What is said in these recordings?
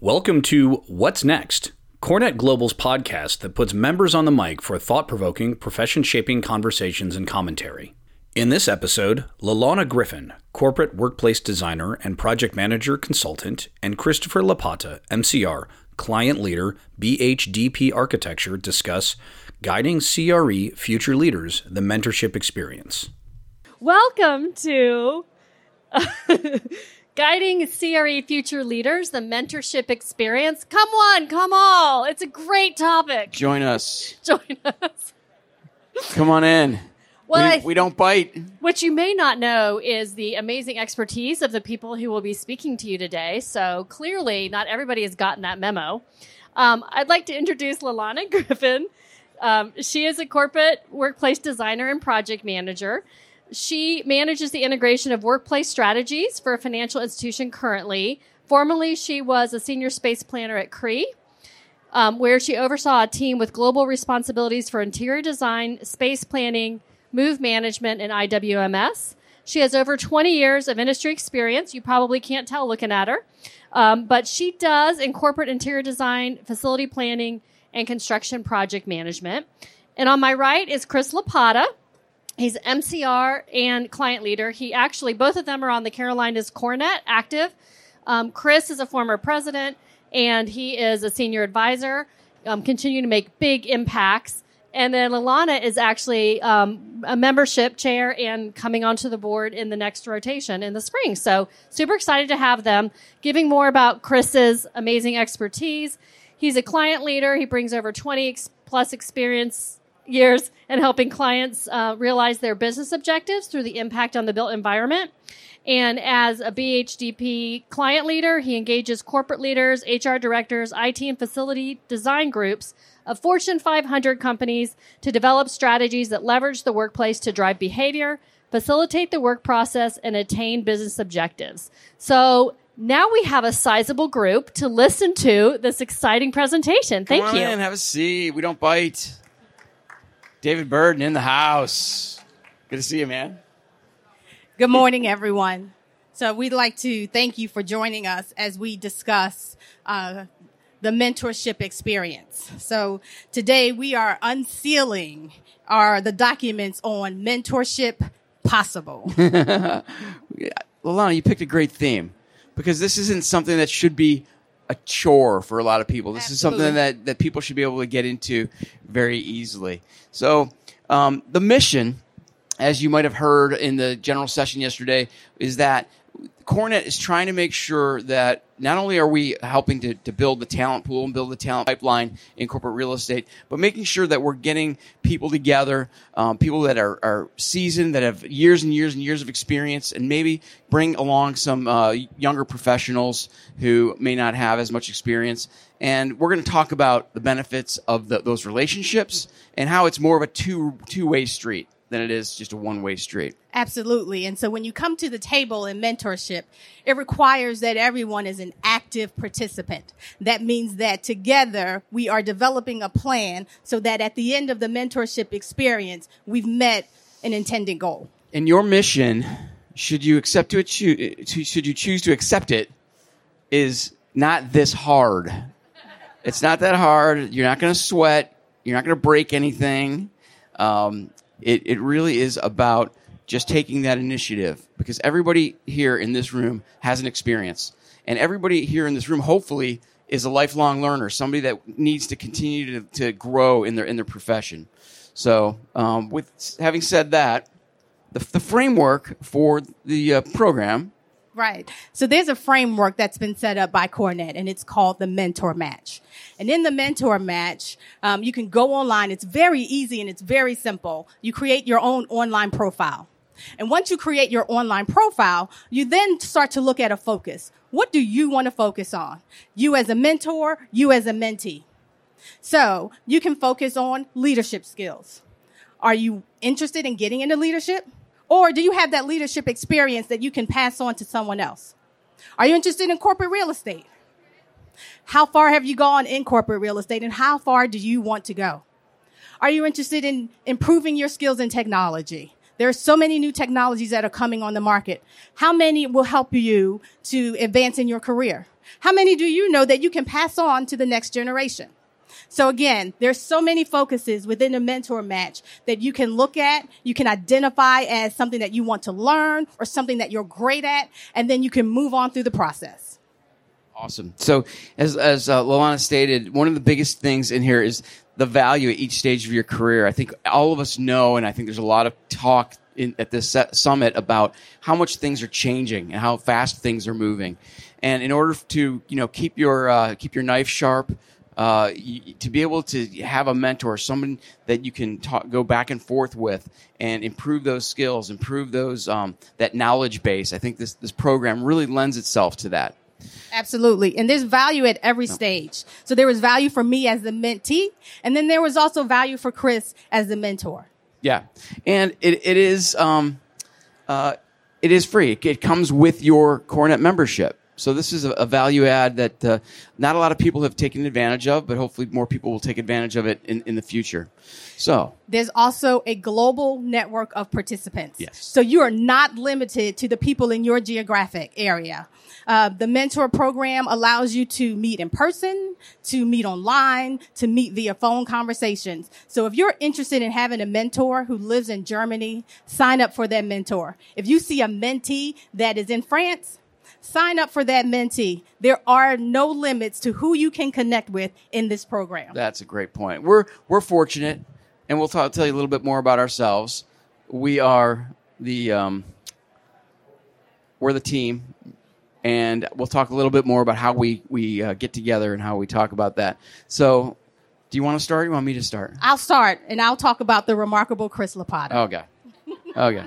Welcome to What's Next, CoreNet Global's podcast that puts members on the mic for thought provoking, profession shaping conversations and commentary. In this episode, Lalana Griffin, corporate workplace designer and project manager consultant, and Christopher Lapata, MCR, client leader, BHDP architecture, discuss guiding CRE future leaders, the mentorship experience. Welcome to Guiding CRE Future Leaders, the mentorship experience. Come on, come all. It's a great topic. Join us. Join us. Come on in. Well, we, I- we don't bite. What you may not know is the amazing expertise of the people who will be speaking to you today. So clearly, not everybody has gotten that memo. Um, I'd like to introduce Lalana Griffin. Um, she is a corporate workplace designer and project manager. She manages the integration of workplace strategies for a financial institution currently. Formerly, she was a senior space planner at Cree, um, where she oversaw a team with global responsibilities for interior design, space planning, move management, and IWMS. She has over 20 years of industry experience. You probably can't tell looking at her. Um, but she does in corporate interior design, facility planning, and construction project management. And on my right is Chris Lapata. He's MCR and client leader. He actually, both of them are on the Carolinas CoreNet active. Um, Chris is a former president and he is a senior advisor, um, continuing to make big impacts. And then Lalana is actually um, a membership chair and coming onto the board in the next rotation in the spring. So super excited to have them giving more about Chris's amazing expertise. He's a client leader. He brings over 20 ex- plus experience years and helping clients uh, realize their business objectives through the impact on the built environment. And as a BHDP client leader, he engages corporate leaders, HR directors, IT and facility design groups of Fortune 500 companies to develop strategies that leverage the workplace to drive behavior, facilitate the work process, and attain business objectives. So now we have a sizable group to listen to this exciting presentation. Thank Come on you. in, have a seat. We don't bite. David Burden in the house. Good to see you, man. Good morning, everyone. So we'd like to thank you for joining us as we discuss uh, the mentorship experience. So today we are unsealing our the documents on mentorship possible. Lalana, you picked a great theme because this isn't something that should be a chore for a lot of people. This is something that, that people should be able to get into very easily. So, um, the mission, as you might have heard in the general session yesterday, is that CoreNet is trying to make sure that not only are we helping to, to build the talent pool and build the talent pipeline in corporate real estate, but making sure that we're getting people together, um, people that are, are seasoned, that have years and years and years of experience, and maybe bring along some uh, younger professionals who may not have as much experience. And we're going to talk about the benefits of the, those relationships and how it's more of a two two way street than it is just a one way street. Absolutely. And so when you come to the table in mentorship, it requires that everyone is an active participant. That means that together we are developing a plan so that at the end of the mentorship experience, we've met an intended goal. And your mission, should you accept to, to should you choose to accept it, is not this hard. It's not that hard. You're not going to sweat. You're not going to break anything. Um, it, it really is about just taking that initiative because everybody here in this room has an experience. And everybody here in this room, hopefully, is a lifelong learner, somebody that needs to continue to, to grow in their, in their profession. So, um, with having said that, the, the framework for the uh, program Right. So there's a framework that's been set up by CoreNet and it's called the mentor match. And in the mentor match, um, you can go online. It's very easy and it's very simple. You create your own online profile. And once you create your online profile, you then start to look at a focus. What do you want to focus on? You as a mentor, you as a mentee. So you can focus on leadership skills. Are you interested in getting into leadership? Or do you have that leadership experience that you can pass on to someone else? Are you interested in corporate real estate? How far have you gone in corporate real estate and how far do you want to go? Are you interested in improving your skills in technology? There are so many new technologies that are coming on the market. How many will help you to advance in your career? How many do you know that you can pass on to the next generation? So again, there's so many focuses within a mentor match that you can look at, you can identify as something that you want to learn or something that you're great at, and then you can move on through the process. Awesome. So, as as uh, stated, one of the biggest things in here is the value at each stage of your career. I think all of us know, and I think there's a lot of talk in, at this summit about how much things are changing and how fast things are moving. And in order to you know keep your uh, keep your knife sharp, uh, to be able to have a mentor, someone that you can talk, go back and forth with, and improve those skills, improve those um, that knowledge base. I think this this program really lends itself to that. Absolutely. And there's value at every stage. So there was value for me as the mentee, and then there was also value for Chris as the mentor. Yeah. And it, it is, um, uh, it is free. It comes with your CoreNet membership. So this is a, value add that uh, not a lot of people have taken advantage of, but hopefully more people will take advantage of it in, in the future. So there's also a global network of participants. Yes. So you are not limited to the people in your geographic area. Uh, the mentor program allows you to meet in person, to meet online, to meet via phone conversations. So if you're interested in having a mentor who lives in Germany, sign up for that mentor. If you see a mentee that is in France, sign up for that mentee. There are no limits to who you can connect with in this program. That's a great point. We're we're fortunate, and we'll talk, tell you a little bit more about ourselves. We are the um, we're the team, and we'll talk a little bit more about how we we uh, get together and how we talk about that. So, do you want to start? Or you want me to start? I'll start, and I'll talk about the remarkable Chris Lapata. Okay. Okay.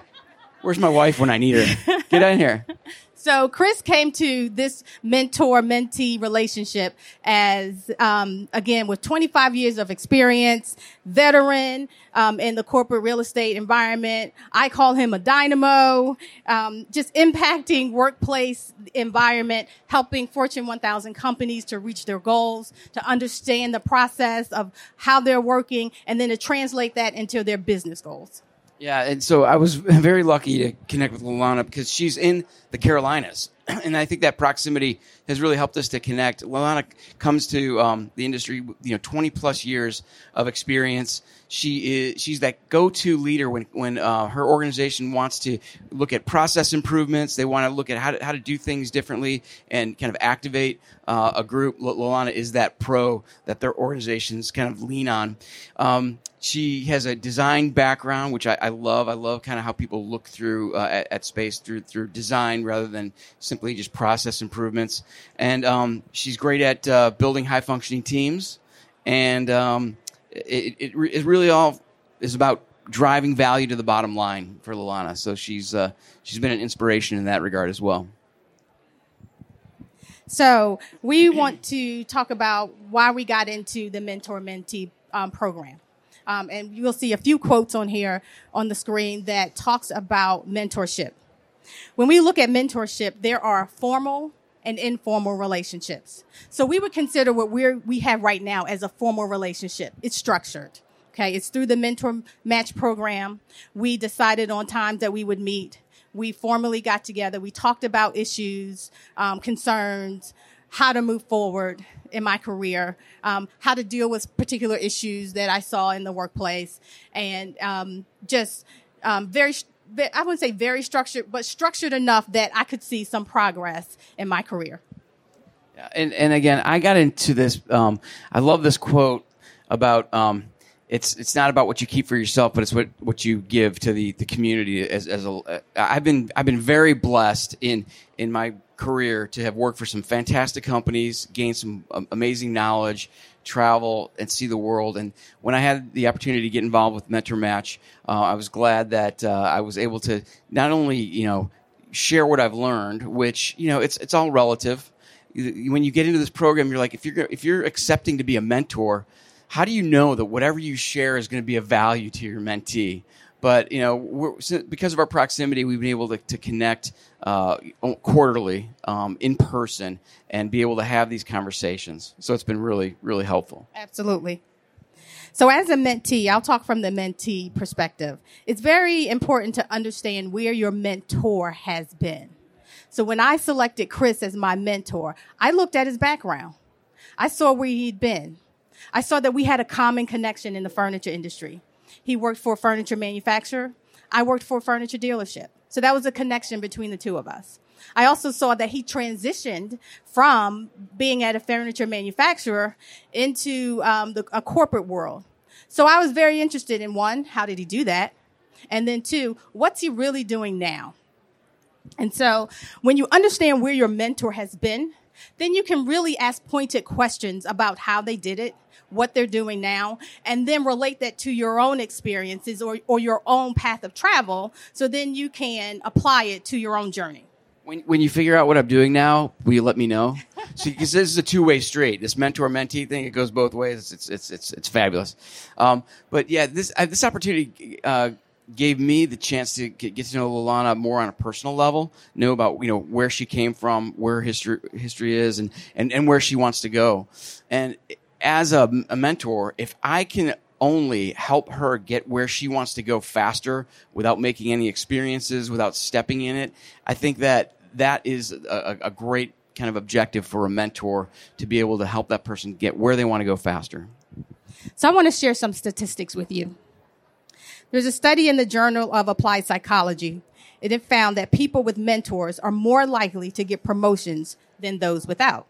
Where's my wife when I need her? Get in here. So Chris came to this mentor mentee relationship as, um, again, with 25 years of experience, veteran um, in the corporate real estate environment. I call him a dynamo, um, just impacting workplace environment, helping Fortune 1000 companies to reach their goals, to understand the process of how they're working, and then to translate that into their business goals. Yeah, and so I was very lucky to connect with Lalana because she's in the Carolinas, and I think that proximity has really helped us to connect. Lalana comes to um, the industry, you know, twenty plus years of experience. She is she's that go-to leader when when uh, her organization wants to look at process improvements. They want to look at how to, how to do things differently and kind of activate uh, a group. Lalana is that pro that their organizations kind of lean on. Um, she has a design background, which I, I love. I love kind of how people look through uh, at, at, space through through design rather than simply just process improvements. And um, she's great at uh, building high functioning teams. And um, it, it, it, really all is about driving value to the bottom line for Lalana. So she's uh, she's been an inspiration in that regard as well. So we want to talk about why we got into the mentor mentee um, program. Um, and you'll see a few quotes on here on the screen that talks about mentorship. When we look at mentorship, there are formal and informal relationships. So we would consider what we're, we have right now as a formal relationship. It's structured. Okay. It's through the mentor match program. We decided on times that we would meet. We formally got together. We talked about issues, um, concerns, how to move forward in my career, um, how to deal with particular issues that I saw in the workplace, and um, just um, very. I wouldn't say very structured, but structured enough that I could see some progress in my career. And and again, I got into this. Um, I love this quote about um, it's it's not about what you keep for yourself, but it's what, what you give to the, the community. As as a, I've been I've been very blessed in in my career to have worked for some fantastic companies, gained some amazing knowledge, travel and see the world. And when I had the opportunity to get involved with Mentor Match, uh, I was glad that uh, I was able to not only you know share what I've learned, which you know it's it's all relative. When you get into this program, you're like if you're if you're accepting to be a mentor, how do you know that whatever you share is going to be of value to your mentee? But you know, because of our proximity, we've been able to, to connect uh, quarterly um, in person and be able to have these conversations. So it's been really, really helpful. Absolutely. So, as a mentee, I'll talk from the mentee perspective. It's very important to understand where your mentor has been. So when I selected Chris as my mentor, I looked at his background. I saw where he'd been. I saw that we had a common connection in the furniture industry. He worked for a furniture manufacturer. I worked for a furniture dealership. So that was a connection between the two of us. I also saw that he transitioned from being at a furniture manufacturer into um, the, a corporate world. So I was very interested in one, how did he do that? And then two, what's he really doing now? And so when you understand where your mentor has been, then you can really ask pointed questions about how they did it, what they're doing now, and then relate that to your own experiences or, or your own path of travel. So then you can apply it to your own journey. When, when you figure out what I'm doing now, will you let me know? See, because this is a two way street. This mentor mentee thing, it goes both ways. It's it's it's it's fabulous. Um, but yeah, this uh, this opportunity uh, gave me the chance to get, to know Lalana more on a personal level, know about you know where she came from, where history history is, and and and where she wants to go. And as a, a mentor, if I can only help her get where she wants to go faster without making any experiences, without stepping in it, I think that that is a, a great kind of objective for a mentor to be able to help that person get where they want to go faster. So I want to share some statistics with you. There's a study in the Journal of Applied Psychology. It found that people with mentors are more likely to get promotions than those without.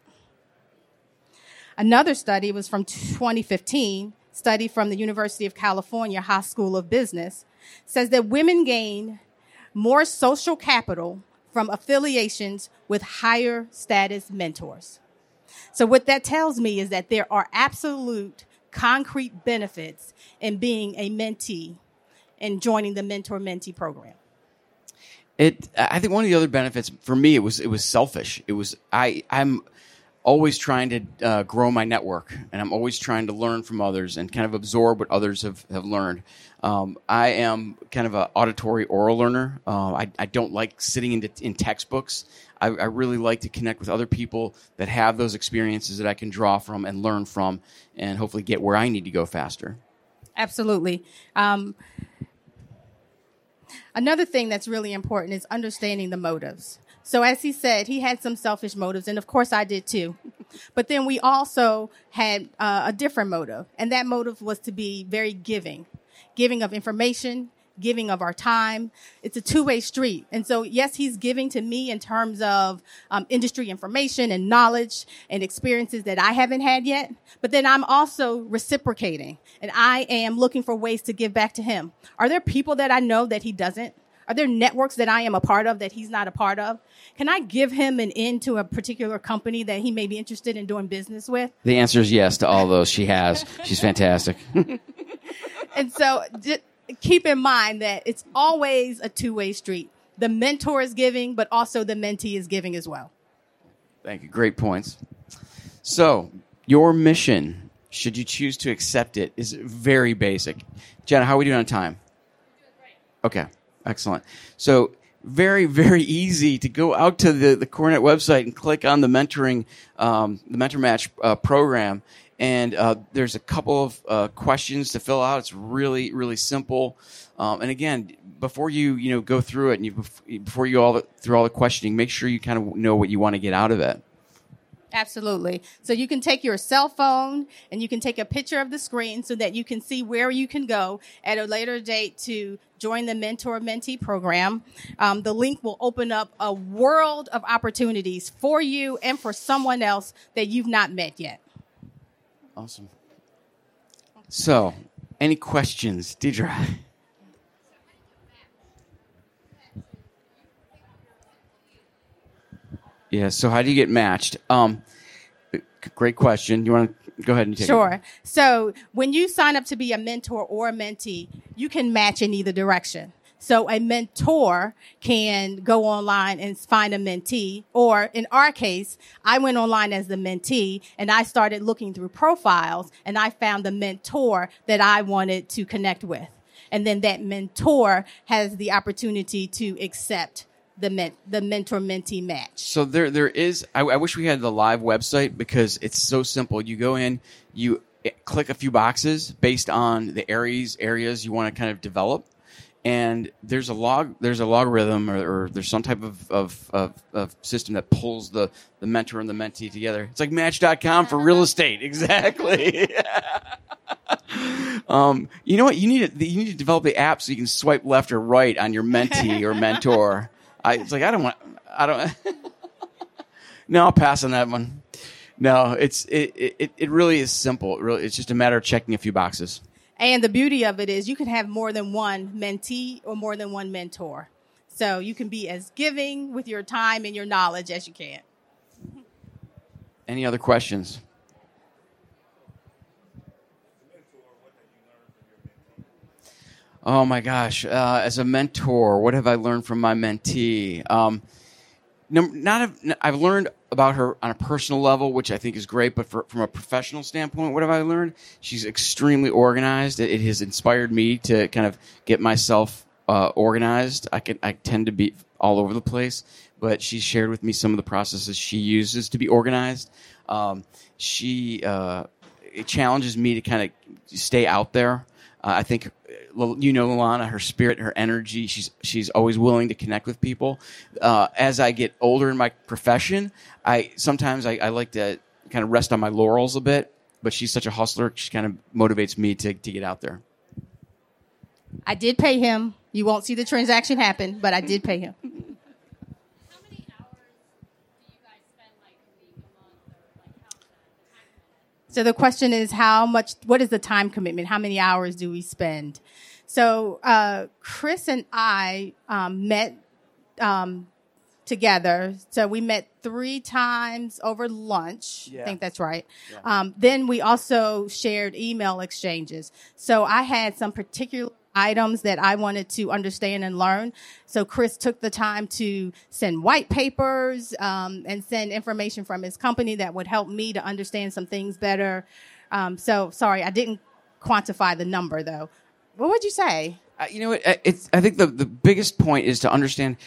Another study was from 2015, study from the University of California Haas School of Business, says that women gain more social capital from affiliations with higher status mentors. So what that tells me is that there are absolute concrete benefits in being a mentee and joining the mentor mentee program. It, I think one of the other benefits for me, it was, it was selfish. It was, I, I'm, always trying to uh, grow my network and I'm always trying to learn from others and kind of absorb what others have, have learned. Um, I am kind of an auditory oral learner. Uh, I, I, don't like sitting in, in textbooks. I, I, really like to connect with other people that have those experiences that I can draw from and learn from and hopefully get where I need to go faster. Absolutely. Um, another thing that's really important is understanding the motives. So as he said, he had some selfish motives, and of course I did too. But then we also had uh, a different motive, and that motive was to be very giving, giving of information, giving of our time. It's a two-way street. And so, yes, he's giving to me in terms of um, industry information and knowledge and experiences that I haven't had yet. But then I'm also reciprocating and I am looking for ways to give back to him. Are there people that I know that he doesn't? Are there networks that I am a part of that he's not a part of? Can I give him an in to a particular company that he may be interested in doing business with? The answer is yes to all those. She has. She's fantastic. and so keep in mind that it's always a two way street. The mentor is giving, but also the mentee is giving as well. Thank you. Great points. So, your mission, should you choose to accept it, is very basic. Jenna, how are we doing on time? Okay. Excellent. So very, very easy to go out to the, the CoreNet website and click on the mentoring, um, the Mentor Match uh, program. And uh, there's a couple of uh, questions to fill out. It's really, really simple. Um, and again, before you you know go through it and you before you all through all the questioning, make sure you kind of know what you want to get out of it. Absolutely. So you can take your cell phone and you can take a picture of the screen so that you can see where you can go at a later date to join the mentor mentee program. Um, the link will open up a world of opportunities for you and for someone else that you've not met yet. Awesome. So, any questions, Deidre? Yeah. So how do you get matched? Um, great question. You want to go ahead and take sure. it? So when you sign up to be a mentor or a mentee, you can match in either direction. So a mentor can go online and find a mentee, or in our case, I went online as the mentee and I started looking through profiles and I found the mentor that I wanted to connect with. And then that mentor has the opportunity to accept the men, the mentor mentee match. So there there is. I, I, wish we had the live website because it's so simple. You go in, you eh, click a few boxes based on the areas areas you want to kind of develop, and there's a log there's a logarithm or, or there's some type of, of, of, of system that pulls the, the mentor and the mentee together. It's like match.com for real estate. Exactly. Um, you know what? You need to you need to develop the app so you can swipe left or right on your mentee or mentor. I, it's like i don't want i don't no i'll pass on that one. No it's it, it, it really is simple. It really it's just a matter of checking a few boxes And the beauty of it is you can have more than one mentee or more than one mentor. So you can be as giving with your time and your knowledge as you can. Any other questions? Oh my gosh! Uh, as a mentor, what have I learned from my mentee? Um, not I've learned about her on a personal level, which I think is great. But for, from a professional standpoint, what have I learned? She's extremely organized. It, it has inspired me to kind of get myself uh, organized. I can I tend to be all over the place, but she's shared with me some of the processes she uses to be organized. Um, she uh, it challenges me to kind of stay out there. Uh, I think you know Lana, her spirit, her energy. She's she's always willing to connect with people. Uh, as I get older in my profession, I sometimes I, I like to kind of rest on my laurels a bit. But she's such a hustler; she kind of motivates me to to get out there. I did pay him. You won't see the transaction happen, but I did pay him. How many hours do you guys spend like a week, a month, or like how the time So the question is how much, what is the time commitment? How many hours do we spend? So, uh, Chris and I, um, met, um, together. So we met three times over lunch. Yeah. I think that's right. Um, then we also shared email exchanges. So I had some particular items that I wanted to understand and learn. So Chris took the time to send white papers um, and send information from his company that would help me to understand some things better. Um, so sorry, I didn't quantify the number though. What would you say? Uh, you know, what? it's. I think the the biggest point is to understand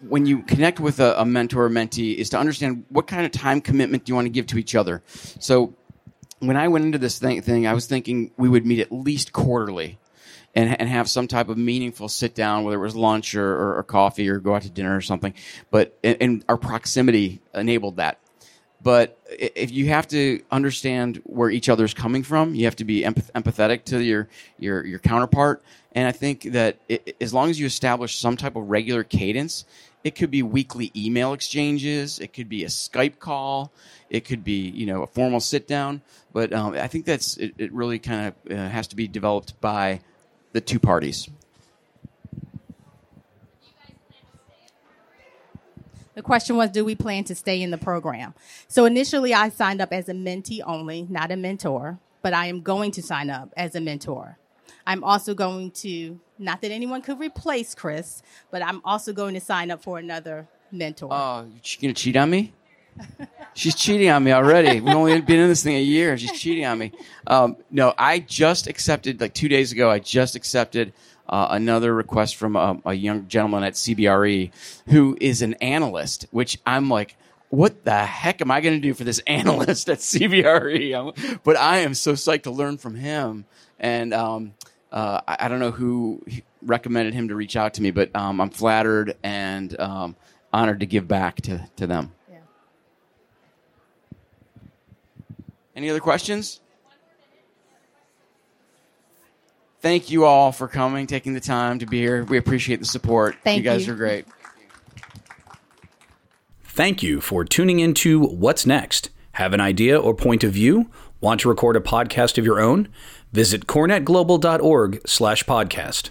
when you connect with a, a mentor or mentee is to understand what kind of time commitment do you want to give to each other. So when I went into this thing, thing I was thinking we would meet at least quarterly. And, and have some type of meaningful sit down, whether it was lunch or, or, or coffee or go out to dinner or something. But and, and our proximity enabled that but if you have to understand where each other's coming from, you have to be empath- empathetic to your your your counterpart. And I think that i as long as you establish some type of regular cadence, it could be weekly email exchanges, it could be a Skype call, it could be you know a formal sit down. But um, I think that's it, it really kind of uh, has to be developed by the two parties. The question was, do we plan to stay in the program? So initially I signed up as a mentee only, not a mentor, but I am going to sign up as a mentor. I'm also going to, not that anyone could replace Chris, but I'm also going to sign up for another mentor. Oh, you're gonna cheat on me? She's cheating on me already. We've only been in this thing a year. She's cheating on me. Um, no, I just accepted like two days ago. I just accepted uh, another request from a, a young gentleman at CBRE who is an analyst, which I'm like. What the heck am I going to do for this analyst at CBRE? I'm- but I am so psyched to learn from him. And um, uh, I, I don't know who recommended him to reach out to me, but um, I'm flattered and um, honored to give back to, to them. Any other questions? Thank you all for coming, taking the time to be here. We appreciate the support. Thank you guys you. are great. Thank you for tuning into What's Next. Have an idea or point of view? Want to record a podcast of your own? Visit corenetglobal.org slash podcast.